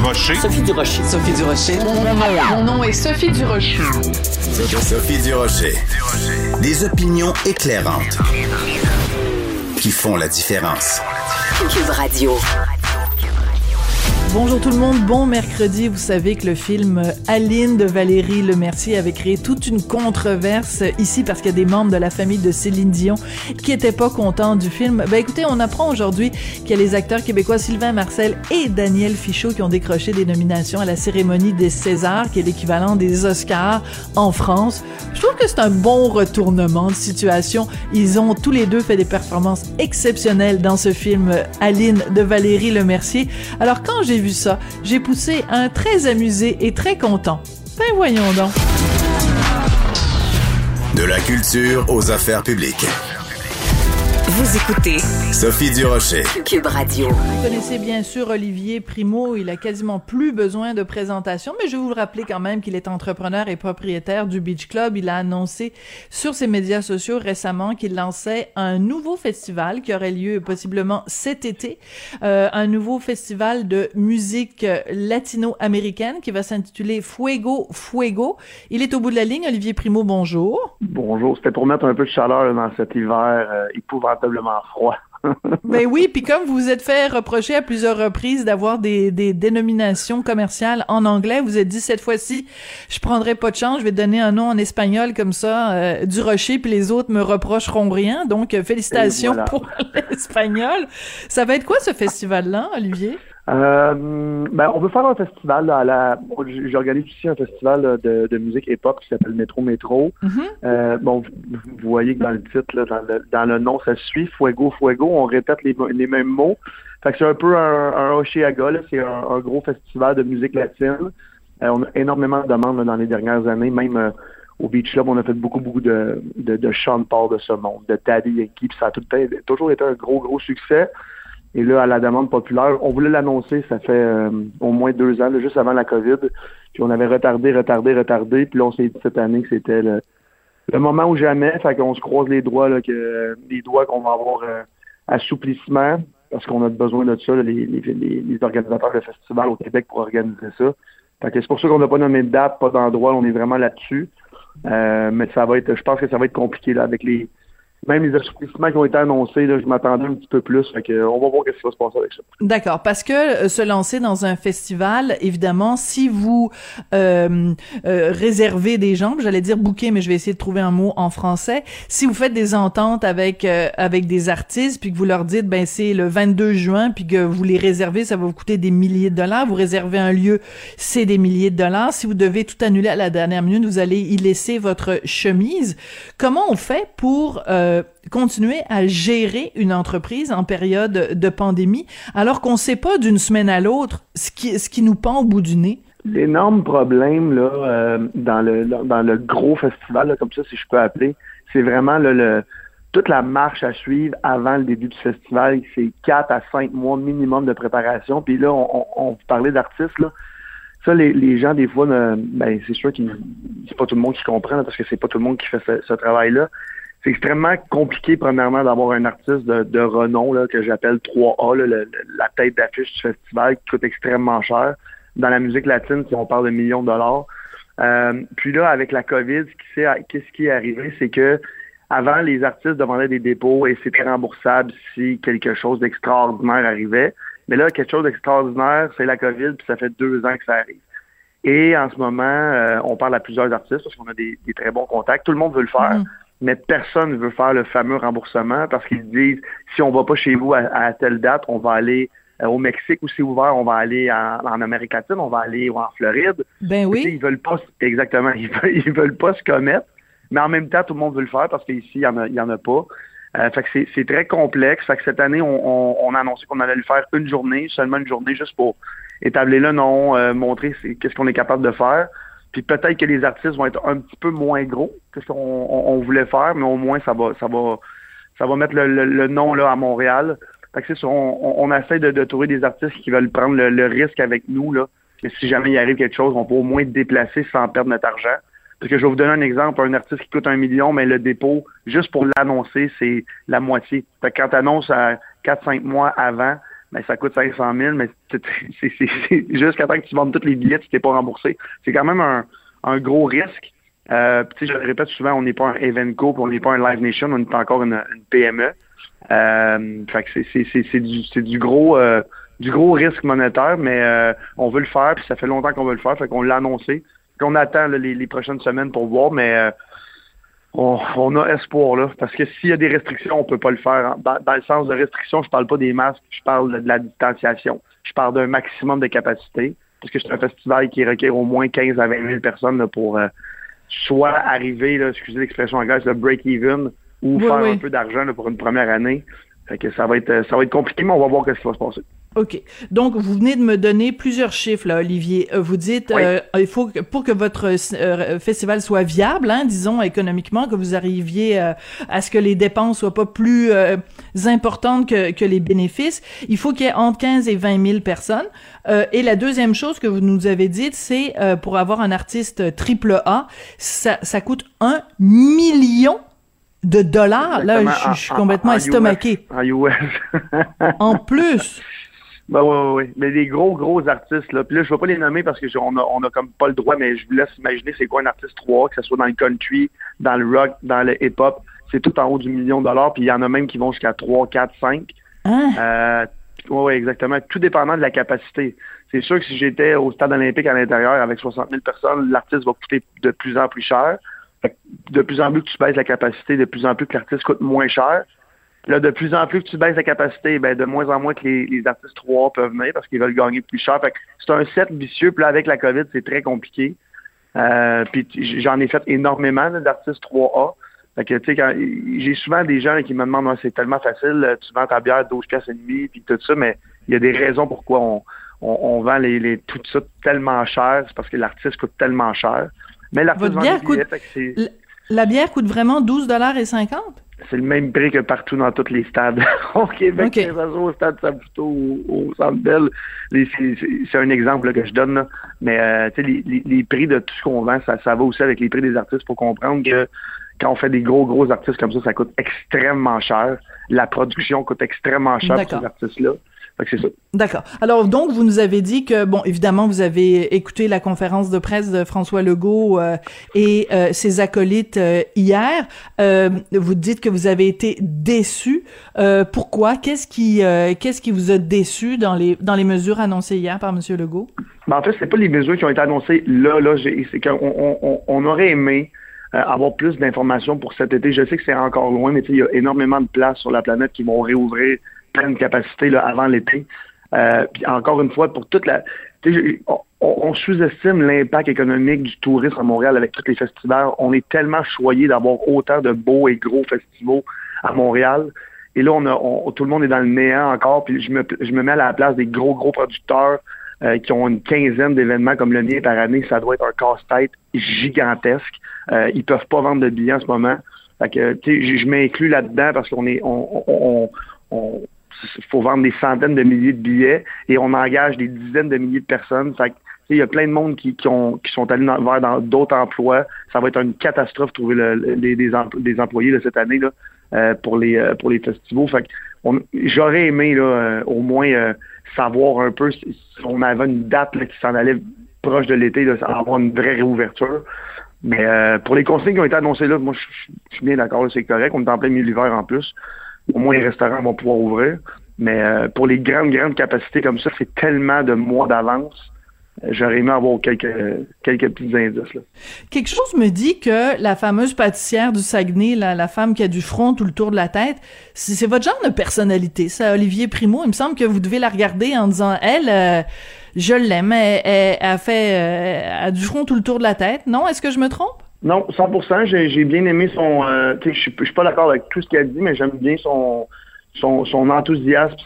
Durocher. Sophie Durocher. Sophie Durocher. Mon nom est Sophie Durocher. Sophie Durocher. Des opinions éclairantes qui font la différence. Cube Radio. Bonjour tout le monde, bon mercredi. Vous savez que le film Aline de Valérie Lemercier avait créé toute une controverse ici parce qu'il y a des membres de la famille de Céline Dion qui étaient pas contents du film. Ben écoutez, on apprend aujourd'hui qu'il y a les acteurs québécois Sylvain Marcel et Daniel Fichot qui ont décroché des nominations à la cérémonie des Césars, qui est l'équivalent des Oscars en France. Je trouve que c'est un bon retournement de situation. Ils ont tous les deux fait des performances exceptionnelles dans ce film Aline de Valérie Lemercier. Alors quand j'ai vu ça, j'ai poussé un très amusé et très content. Ben voyons donc. De la culture aux affaires publiques. Vous écoutez Sophie Durocher. Cube Radio. Vous connaissez bien sûr Olivier Primo, il a quasiment plus besoin de présentation, mais je vais vous le rappeler quand même qu'il est entrepreneur et propriétaire du Beach Club. Il a annoncé sur ses médias sociaux récemment qu'il lançait un nouveau festival qui aurait lieu possiblement cet été, euh, un nouveau festival de musique latino-américaine qui va s'intituler Fuego Fuego. Il est au bout de la ligne. Olivier Primo, bonjour. Bonjour, c'était pour mettre un peu de chaleur dans cet hiver euh, froid. Ben oui, puis comme vous vous êtes fait reprocher à plusieurs reprises d'avoir des, des dénominations commerciales en anglais, vous êtes dit cette fois-ci, je prendrai pas de chance, je vais donner un nom en espagnol comme ça, euh, du rocher, puis les autres me reprocheront rien. Donc félicitations voilà. pour l'espagnol. Ça va être quoi ce festival-là, Olivier? Euh, ben, on veut faire un festival. là, à la, J'organise ici un festival de, de musique hip-hop qui s'appelle Métro Métro. Mhm. Euh, bon, vous, voyez que dans le titre, là, dans, le, dans le nom, ça suit Fuego, Fuego. On répète les, les mêmes mots. Fait que c'est un peu un, un là. C'est un, un gros festival de musique latine. Euh, on a énormément de demandes là, dans les dernières années. Même euh, au Beach Club, on a fait beaucoup, beaucoup de, de, de Sean Paul de ce monde, de Daddy Yankee. Puis ça a tout le temps- toujours été un gros, gros succès. Et là, à la demande populaire, on voulait l'annoncer, ça fait euh, au moins deux ans, là, juste avant la COVID. Puis on avait retardé, retardé, retardé. Puis là, on s'est dit cette année que c'était le, le moment ou jamais. Fait qu'on se croise les doigts, là, que, les doigts qu'on va avoir euh, assouplissement, parce qu'on a besoin de ça, là, les, les, les, organisateurs de festivals au Québec pour organiser ça. Fait que c'est pour ça qu'on n'a pas nommé de date, pas d'endroit, on est vraiment là-dessus. Euh, mais ça va être, je pense que ça va être compliqué là, avec les même les assouplissements qui ont été annoncés, je m'attendais un petit peu plus. Fait que, on va voir ce qui va se passer avec ça. D'accord, parce que euh, se lancer dans un festival, évidemment, si vous euh, euh, réservez des gens, j'allais dire booker, mais je vais essayer de trouver un mot en français. Si vous faites des ententes avec euh, avec des artistes, puis que vous leur dites, ben c'est le 22 juin, puis que vous les réservez, ça va vous coûter des milliers de dollars. Vous réservez un lieu, c'est des milliers de dollars. Si vous devez tout annuler à la dernière minute, vous allez y laisser votre chemise. Comment on fait pour euh, continuer à gérer une entreprise en période de pandémie alors qu'on ne sait pas d'une semaine à l'autre ce qui, ce qui nous pend au bout du nez? L'énorme problème là, euh, dans, le, dans le gros festival, comme ça, si je peux appeler, c'est vraiment le, toute la marche à suivre avant le début du festival. C'est quatre à cinq mois minimum de préparation. Puis là, on, parlait d'artistes. Ça, les, les gens, des fois, ben, c'est sûr que c'est pas tout le monde qui comprend, parce que c'est pas tout le monde qui fait ce travail-là. C'est extrêmement compliqué, premièrement, d'avoir un artiste de, de renom, là, que j'appelle 3A, là, le- la tête d'affiche du festival, qui coûte extrêmement cher. Dans la musique latine, si on parle de millions de dollars. Euh, puis là, avec la COVID, qu'est-ce qui est arrivé, c'est que avant, les artistes demandaient des dépôts et c'était remboursable si quelque chose d'extraordinaire arrivait. Mais là, quelque chose d'extraordinaire, c'est la COVID, puis ça fait deux ans que ça arrive. Et en ce moment, euh, on parle à plusieurs artistes parce qu'on a des, des très bons contacts. Tout le monde veut le faire, Mhm. Mais personne ne veut faire le fameux remboursement parce qu'ils disent si on va pas chez vous à, à telle date, on va aller euh, au Mexique où c'est ouvert, on va aller en, en Amérique latine, on va aller en Floride. Ben oui. Ils veulent pas, exactement, ils veulent, ils veulent pas se commettre, mais en même temps, tout le monde veut le faire parce qu'ici, il y en a, il y en a pas. Euh, fait que c'est, c'est très complexe. Fait que cette année, on, on, on a annoncé qu'on allait le faire une journée, seulement une journée, juste pour établir le nom, euh, montrer qu'est-ce qu'on est capable de faire. Puis peut-être que les artistes vont être un petit peu moins gros que ce qu'on on, on voulait faire, mais au moins ça va, ça va, ça va mettre le, le- le nom là à Montréal. Fait que c'est on, on, essaie de, de trouver des artistes qui veulent prendre le, le risque avec nous là. Que si jamais il arrive quelque chose, on peut au moins déplacer sans perdre notre argent. Parce que je vais vous donner un exemple, un artiste qui coûte un million, mais le dépôt, juste pour l'annoncer, c'est la moitié. Fait que quand tu annonces à 4-5 mois avant, ben, ça coûte 500 000, mais c'est jusqu'à temps que tu vendes tous les billets, tu t'es pas remboursé. C'est quand même un, un gros risque. Euh, je le répète souvent, on n'est pas un Evenco, on n'est pas un Live Nation, on est encore une, PME. Euh, c'est du, du gros euh, du gros risque monétaire, mais euh, on veut le faire, puis ça fait longtemps qu'on veut le faire, fait qu'on l'a annoncé. qu'on attend les, les, prochaines semaines pour voir, mais euh, on, a espoir là, parce que s'il y a des restrictions, on peut pas le faire. Dans, le sens de restrictions, je parle pas des masques, je parle de, la distanciation. Je parle d'un maximum de capacité, parce que c'est un festival qui requiert au moins 15 à 20 000 personnes pour euh, soit arriver, là, excusez l'expression anglaise, le break-even, ou faire un peu d'argent pour une première année. Fait que ça va être ça va être compliqué, mais on va voir ce qui va se passer. OK. Donc, vous venez de me donner plusieurs chiffres, là, Olivier. Euh, vous dites, euh, il faut que, pour que votre euh, festival soit viable, hein, disons économiquement, que vous arriviez à ce que les dépenses soient pas plus importantes que, que, les bénéfices, il faut qu'il y ait entre 15 et 20 000 personnes. et la deuxième chose que vous nous avez dite, c'est pour avoir un artiste triple A, ça, ça coûte un million de dollars. Là, je, suis complètement estomaqué. en US. en plus. Ben oui, oui, oui. Mais des gros, gros artistes, là. Puis là, je vais pas les nommer parce que on a, on a comme pas le droit, mais je vous laisse imaginer c'est quoi un artiste 3, que ce soit dans le country, dans le rock, dans le hip-hop. C'est tout en haut du million de dollars, puis il y en a même qui vont jusqu'à 3, 4, 5. Euh, oui, exactement. Tout dépendant de la capacité. C'est sûr que si j'étais au stade olympique à l'intérieur avec 60 000 personnes, l'artiste va coûter de plus en plus cher. De plus en plus que tu baisses la capacité, de plus en plus que l'artiste coûte moins cher. Là, de plus en plus que tu baisses la capacité, ben, de moins en moins que les, artistes 3 peuvent venir parce qu'ils veulent gagner plus cher. c'est un set vicieux. Puis là, avec la COVID, c'est très compliqué. Euh, puis j'en ai fait énormément d'artistes 3A. Fait que, tu sais, j'ai souvent des gens qui me demandent, ah, c'est tellement facile, tu vends ta bière 12 pièces et demi, puis tout ça, mais il y a des raisons pourquoi on, on, vend les, les, tout ça tellement cher. C'est parce que l'artiste coûte tellement cher. Mais l'artiste vend bière coûte... La bière coûte vraiment 12 dollars et 50 c'est le même prix que partout dans tous les stades. au Québec, okay. au stade Saputo, au, au Centre Bell, c'est un exemple que je donne. Mais euh, les, les, les, prix de tout ce qu'on vend, ça, ça va aussi avec les prix des artistes pour comprendre que quand on fait des gros, gros artistes comme ça, ça coûte extrêmement cher. La production coûte extrêmement cher pour ces artistes-là. D'accord. Alors donc vous nous avez dit que bon évidemment vous avez écouté la conférence de presse de François Legault euh, et euh, ses acolytes euh, hier. vous dites que vous avez été déçu. pourquoi? Qu'est-ce qui qu'est-ce qui vous a déçu dans les dans les mesures annoncées hier par Monsieur Legault? Ben, En fait, c'est pas les mesures qui ont été annoncées là là. C'est qu'on on, on, aurait aimé avoir plus d'informations pour cet été. Je sais que c'est encore loin, mais il y a énormément de places sur la planète qui vont réouvrir pleine capacité là, avant l'été. Euh, puis encore une fois, pour toute la. On, sous-estime l'impact économique du tourisme à Montréal avec tous les festivals. On est tellement choyé d'avoir autant de beaux et gros festivals à Montréal. Et là, on a, tout le monde est dans le néant encore. Puis je me, je me mets à la place des gros, gros producteurs euh, qui ont une quinzaine d'événements comme le mien par année. Ça doit être un casse-tête gigantesque. Euh, ils peuvent pas vendre de billets en ce moment. Fait que, je, je m'inclus là-dedans parce qu'on est, on, on, il faut vendre des centaines de milliers de billets et on engage des dizaines de milliers de personnes. Il y a plein de monde qui, qui, ont, qui sont allés vers dans d'autres emplois. Ça va être une catastrophe de trouver des, employés de cette année là, euh, pour les euh, pour les festivals. J'aurais aimé euh, au moins savoir un peu si, on avait une date qui s'en allait proche de l'été, avoir une vraie réouverture. Mais pour les consignes qui ont été annoncées là, moi je suis bien d'accord, c'est correct. On est en plein milieu l'hiver en plus au moins les restaurants vont pouvoir ouvrir. Mais euh, pour les grandes, grandes capacités comme ça, c'est tellement de mois d'avance. Euh, j'aurais aimé avoir quelques, quelques petits indices. Là. Quelque chose me dit que la fameuse pâtissière du Saguenay, la, la femme qui a du front tout le tour de la tête, c'est votre genre de personnalité, ça, Olivier Primo. Il me semble que vous devez la regarder en disant, elle, euh, je l'aime, elle, elle, a fait elle a du front tout le tour de la tête. Non, est-ce que je me trompe? Non, 100%. J'ai bien aimé son. Euh, je suis pas d'accord avec tout ce qu'elle dit, mais j'aime bien son, son, enthousiasme,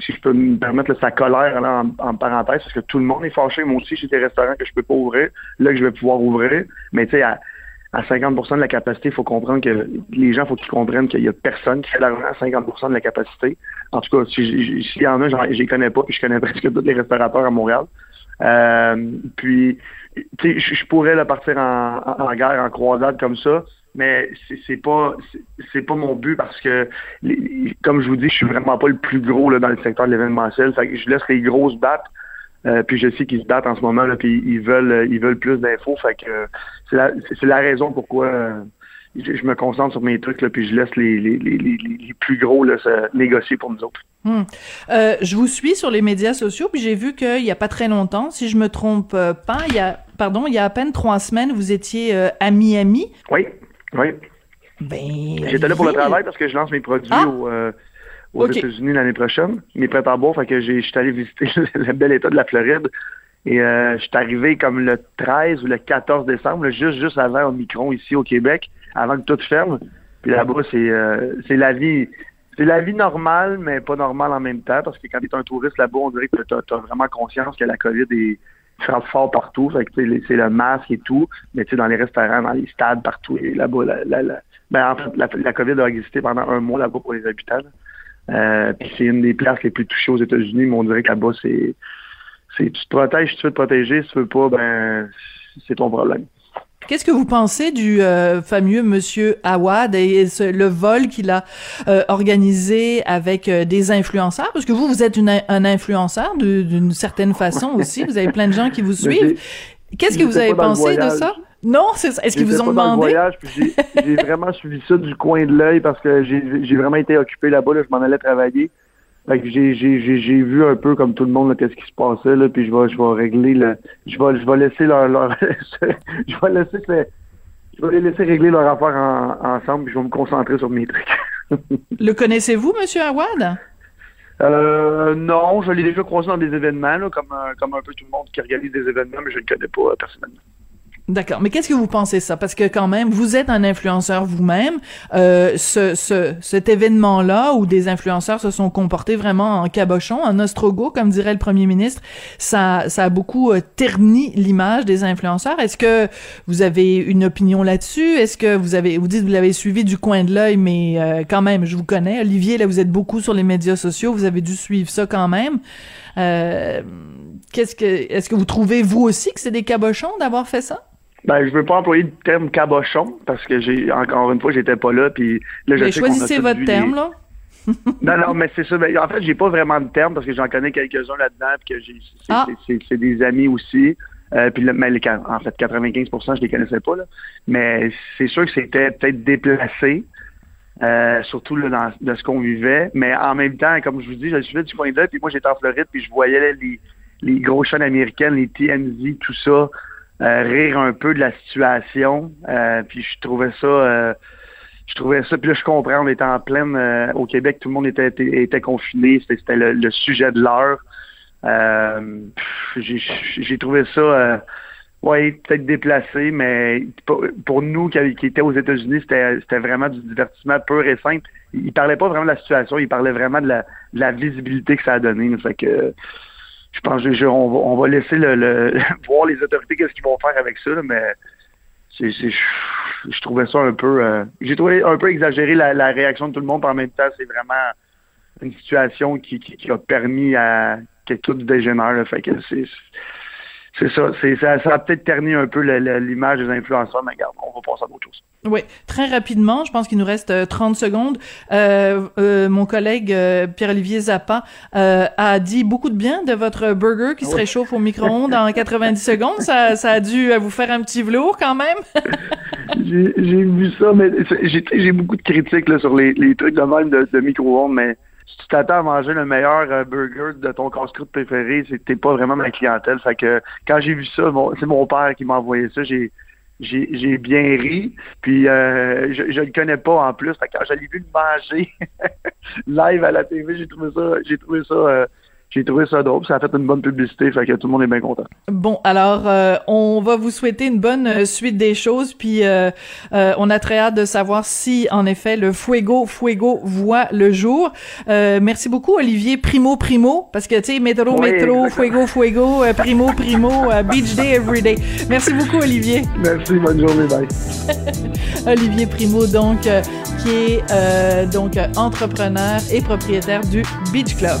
si je peux me permettre, sa colère en, parenthèse, parce que tout le monde est fâché. Moi aussi, j'ai des restaurants que je peux pas ouvrir, là que je vais pouvoir ouvrir. Mais tu sais, à, à 50% de la capacité, il faut comprendre que les gens, faut qu'ils comprennent qu'il y a personne qui fait l'argent à 50% de la capacité. En tout cas, s'il y en a, les connais pas, puis je connais presque tous les restaurateurs à Montréal. Euh, puis, tu sais, je pourrais là, partir en, en, guerre, en croisade comme ça. mais c'est pas c'est pas mon but parce que comme je vous dis, je suis vraiment pas le plus gros là, dans le secteur de l'événementiel. Fait que je laisse les grosses battre. Euh, puis je sais qu'ils se battent en ce moment là, puis ils veulent ils veulent plus d'infos. Fait que c'est la la raison pourquoi euh, je, me concentre sur mes trucs là, puis je laisse les, les, les, les plus gros là, se négocier pour nous autres. Hmm. Euh, je vous suis sur les médias sociaux, puis j'ai vu qu'il y a pas très longtemps, si je me trompe pas, il y a pardon, il y a à peine trois semaines, vous étiez à Miami. Oui. Oui. Ben, J'étais là pour le travail parce que je lance mes produits ah! euh, aux États-Unis l'année prochaine. Mes prêts à boire, fait que j'ai, j'étais allé visiter le bel état de la Floride. Et euh, je suis arrivé comme le 13 ou le 14 décembre, juste juste avant au micron ici au Québec, avant que tout ferme. Puis là-bas, c'est euh, c'est la vie. C'est la vie normale, mais pas normale en même temps, parce que quand tu es un touriste là-bas, on dirait que tu as, vraiment conscience que la COVID est, frappe fort partout. Fait que c'est le masque et tout. Mais tu sais, dans les restaurants, dans les stades, partout. Et là-bas, la, la, ben, en fait, la, la, COVID a existé pendant un mois là-bas pour les habitants. Euh, puis c'est une des places les plus touchées aux États-Unis, mais on dirait que là-bas, c'est. Tu te protèges, si tu veux te protéger, si tu veux pas, ben c'est ton problème. Qu'est-ce que vous pensez du euh, fameux monsieur Awad et le vol qu'il a euh, organisé avec euh, des influenceurs? Parce que vous, vous êtes un influenceur d'une certaine façon aussi. Vous avez plein de gens qui vous suivent. Qu'est-ce que vous avez pensé de ça? Non, c'est Est-ce qu'ils vous ont demandé? J'ai vraiment suivi ça du coin de l'œil parce que j'ai vraiment été occupé là-bas. Là, je m'en allais travailler. Fait que j'ai, j'ai, j'ai, vu un peu comme tout le monde qu'est-ce qui se passait là, puis je vais je vais régler le je vais je vais laisser leur, leur je vais laisser je vais les laisser régler leur affaire ensemble puis je vais me concentrer sur mes trucs. le connaissez-vous monsieur Awad euh, non, je l'ai déjà croisé dans des événements, là, comme, euh, comme un peu tout le monde qui organise des événements, mais je ne le connais pas euh, personnellement. D'accord. Mais qu'est-ce que vous pensez ça? Parce que quand même, vous êtes un influenceur vous-même. Euh, ce, ce, cet événement-là où des influenceurs se sont comportés vraiment en cabochon, en ostrogo, comme dirait le premier ministre, ça, ça a beaucoup euh, terni l'image des influenceurs. Est-ce que vous avez une opinion là-dessus? Est-ce que vous avez, vous dites vous l'avez suivi du coin de l'œil, mais euh, quand même, je vous connais. Olivier, là, vous êtes beaucoup sur les médias sociaux. Vous avez dû suivre ça quand même. Euh, qu'est-ce que, est-ce que vous trouvez vous aussi que c'est des cabochons d'avoir fait ça? Ben, je veux pas employer le terme cabochon parce que j'ai encore une fois j'étais pas là puis là je mais choisissez votre terme là. non non mais c'est ça. Ben, en fait j'ai pas vraiment de terme parce que j'en connais quelques uns là-dedans puis que j'ai ah. c'est des amis aussi. Euh, puis mais en fait 95% je les connaissais pas là. Mais c'est sûr que c'était peut-être déplacé. Euh, surtout là, dans, de ce qu'on vivait. Mais en même temps, comme je vous dis, je suivais du coin d'œil, puis moi j'étais en Floride, puis je voyais les, les gros chaînes américaines, les TMZ, tout ça, rire un peu de la situation. Euh, puis je trouvais ça euh, je trouvais ça, puis là je comprends, on était en pleine au Québec, tout le monde était, confiné, c'était le, sujet de l'heure. j'ai trouvé ça oui, peut-être déplacé, mais pour, nous qui, qui étaient aux États-Unis, c'était vraiment du divertissement pur et simple. Il parlait pas vraiment de la situation, il parlait vraiment de la, visibilité que ça a donné. Je pense que on, va, laisser le, voir les autorités qu'est-ce qu'ils vont faire avec ça, mais c'est, je, trouvais ça un peu euh, j'ai trouvé un peu exagéré la, réaction de tout le monde, en même temps, c'est vraiment une situation qui, qui, a permis à que tout dégénère. fait que c'est c'est ça. C'est, ça, ça a peut-être terni un peu l'image des influenceurs, mais regarde, on va passer à d'autres choses. Oui, très rapidement, je pense qu'il nous reste 30 euh, secondes. Euh, euh, mon collègue euh, Pierre-Olivier Zappa euh, a dit beaucoup de bien de votre burger qui se réchauffe au micro-ondes en 90 secondes. Ça, ça a dû vous faire un petit velours quand même. j'ai, vu ça, mais j'ai, j'ai beaucoup de critiques là, sur les, les trucs de même de, de micro-ondes, mais si tu t'attends à manger le meilleur euh, burger de ton casse-croûte préféré, c'est pas vraiment ma clientèle. Fait que quand j'ai vu ça, c'est mon père qui m'a envoyé ça. J'ai j'ai bien ri. Puis euh, je, je le connais pas en plus. Que quand j'ai vu le manger live à la TV, j'ai trouvé ça, j'ai trouvé ça euh, j'ai trouvé ça drôle, ça a fait une bonne publicité, fait que tout le monde est bien content. Bon, alors euh, on va vous souhaiter une bonne euh, suite des choses, puis euh, on a très hâte de savoir si en effet le Fuego Fuego voit le jour. merci beaucoup Olivier Primo Primo, parce que tu sais métro métro Fuego Fuego Primo Primo Beach Day Every Day. Merci beaucoup Olivier. Merci, bonne journée, bye. Olivier Primo donc qui est donc entrepreneur et propriétaire du Beach Club.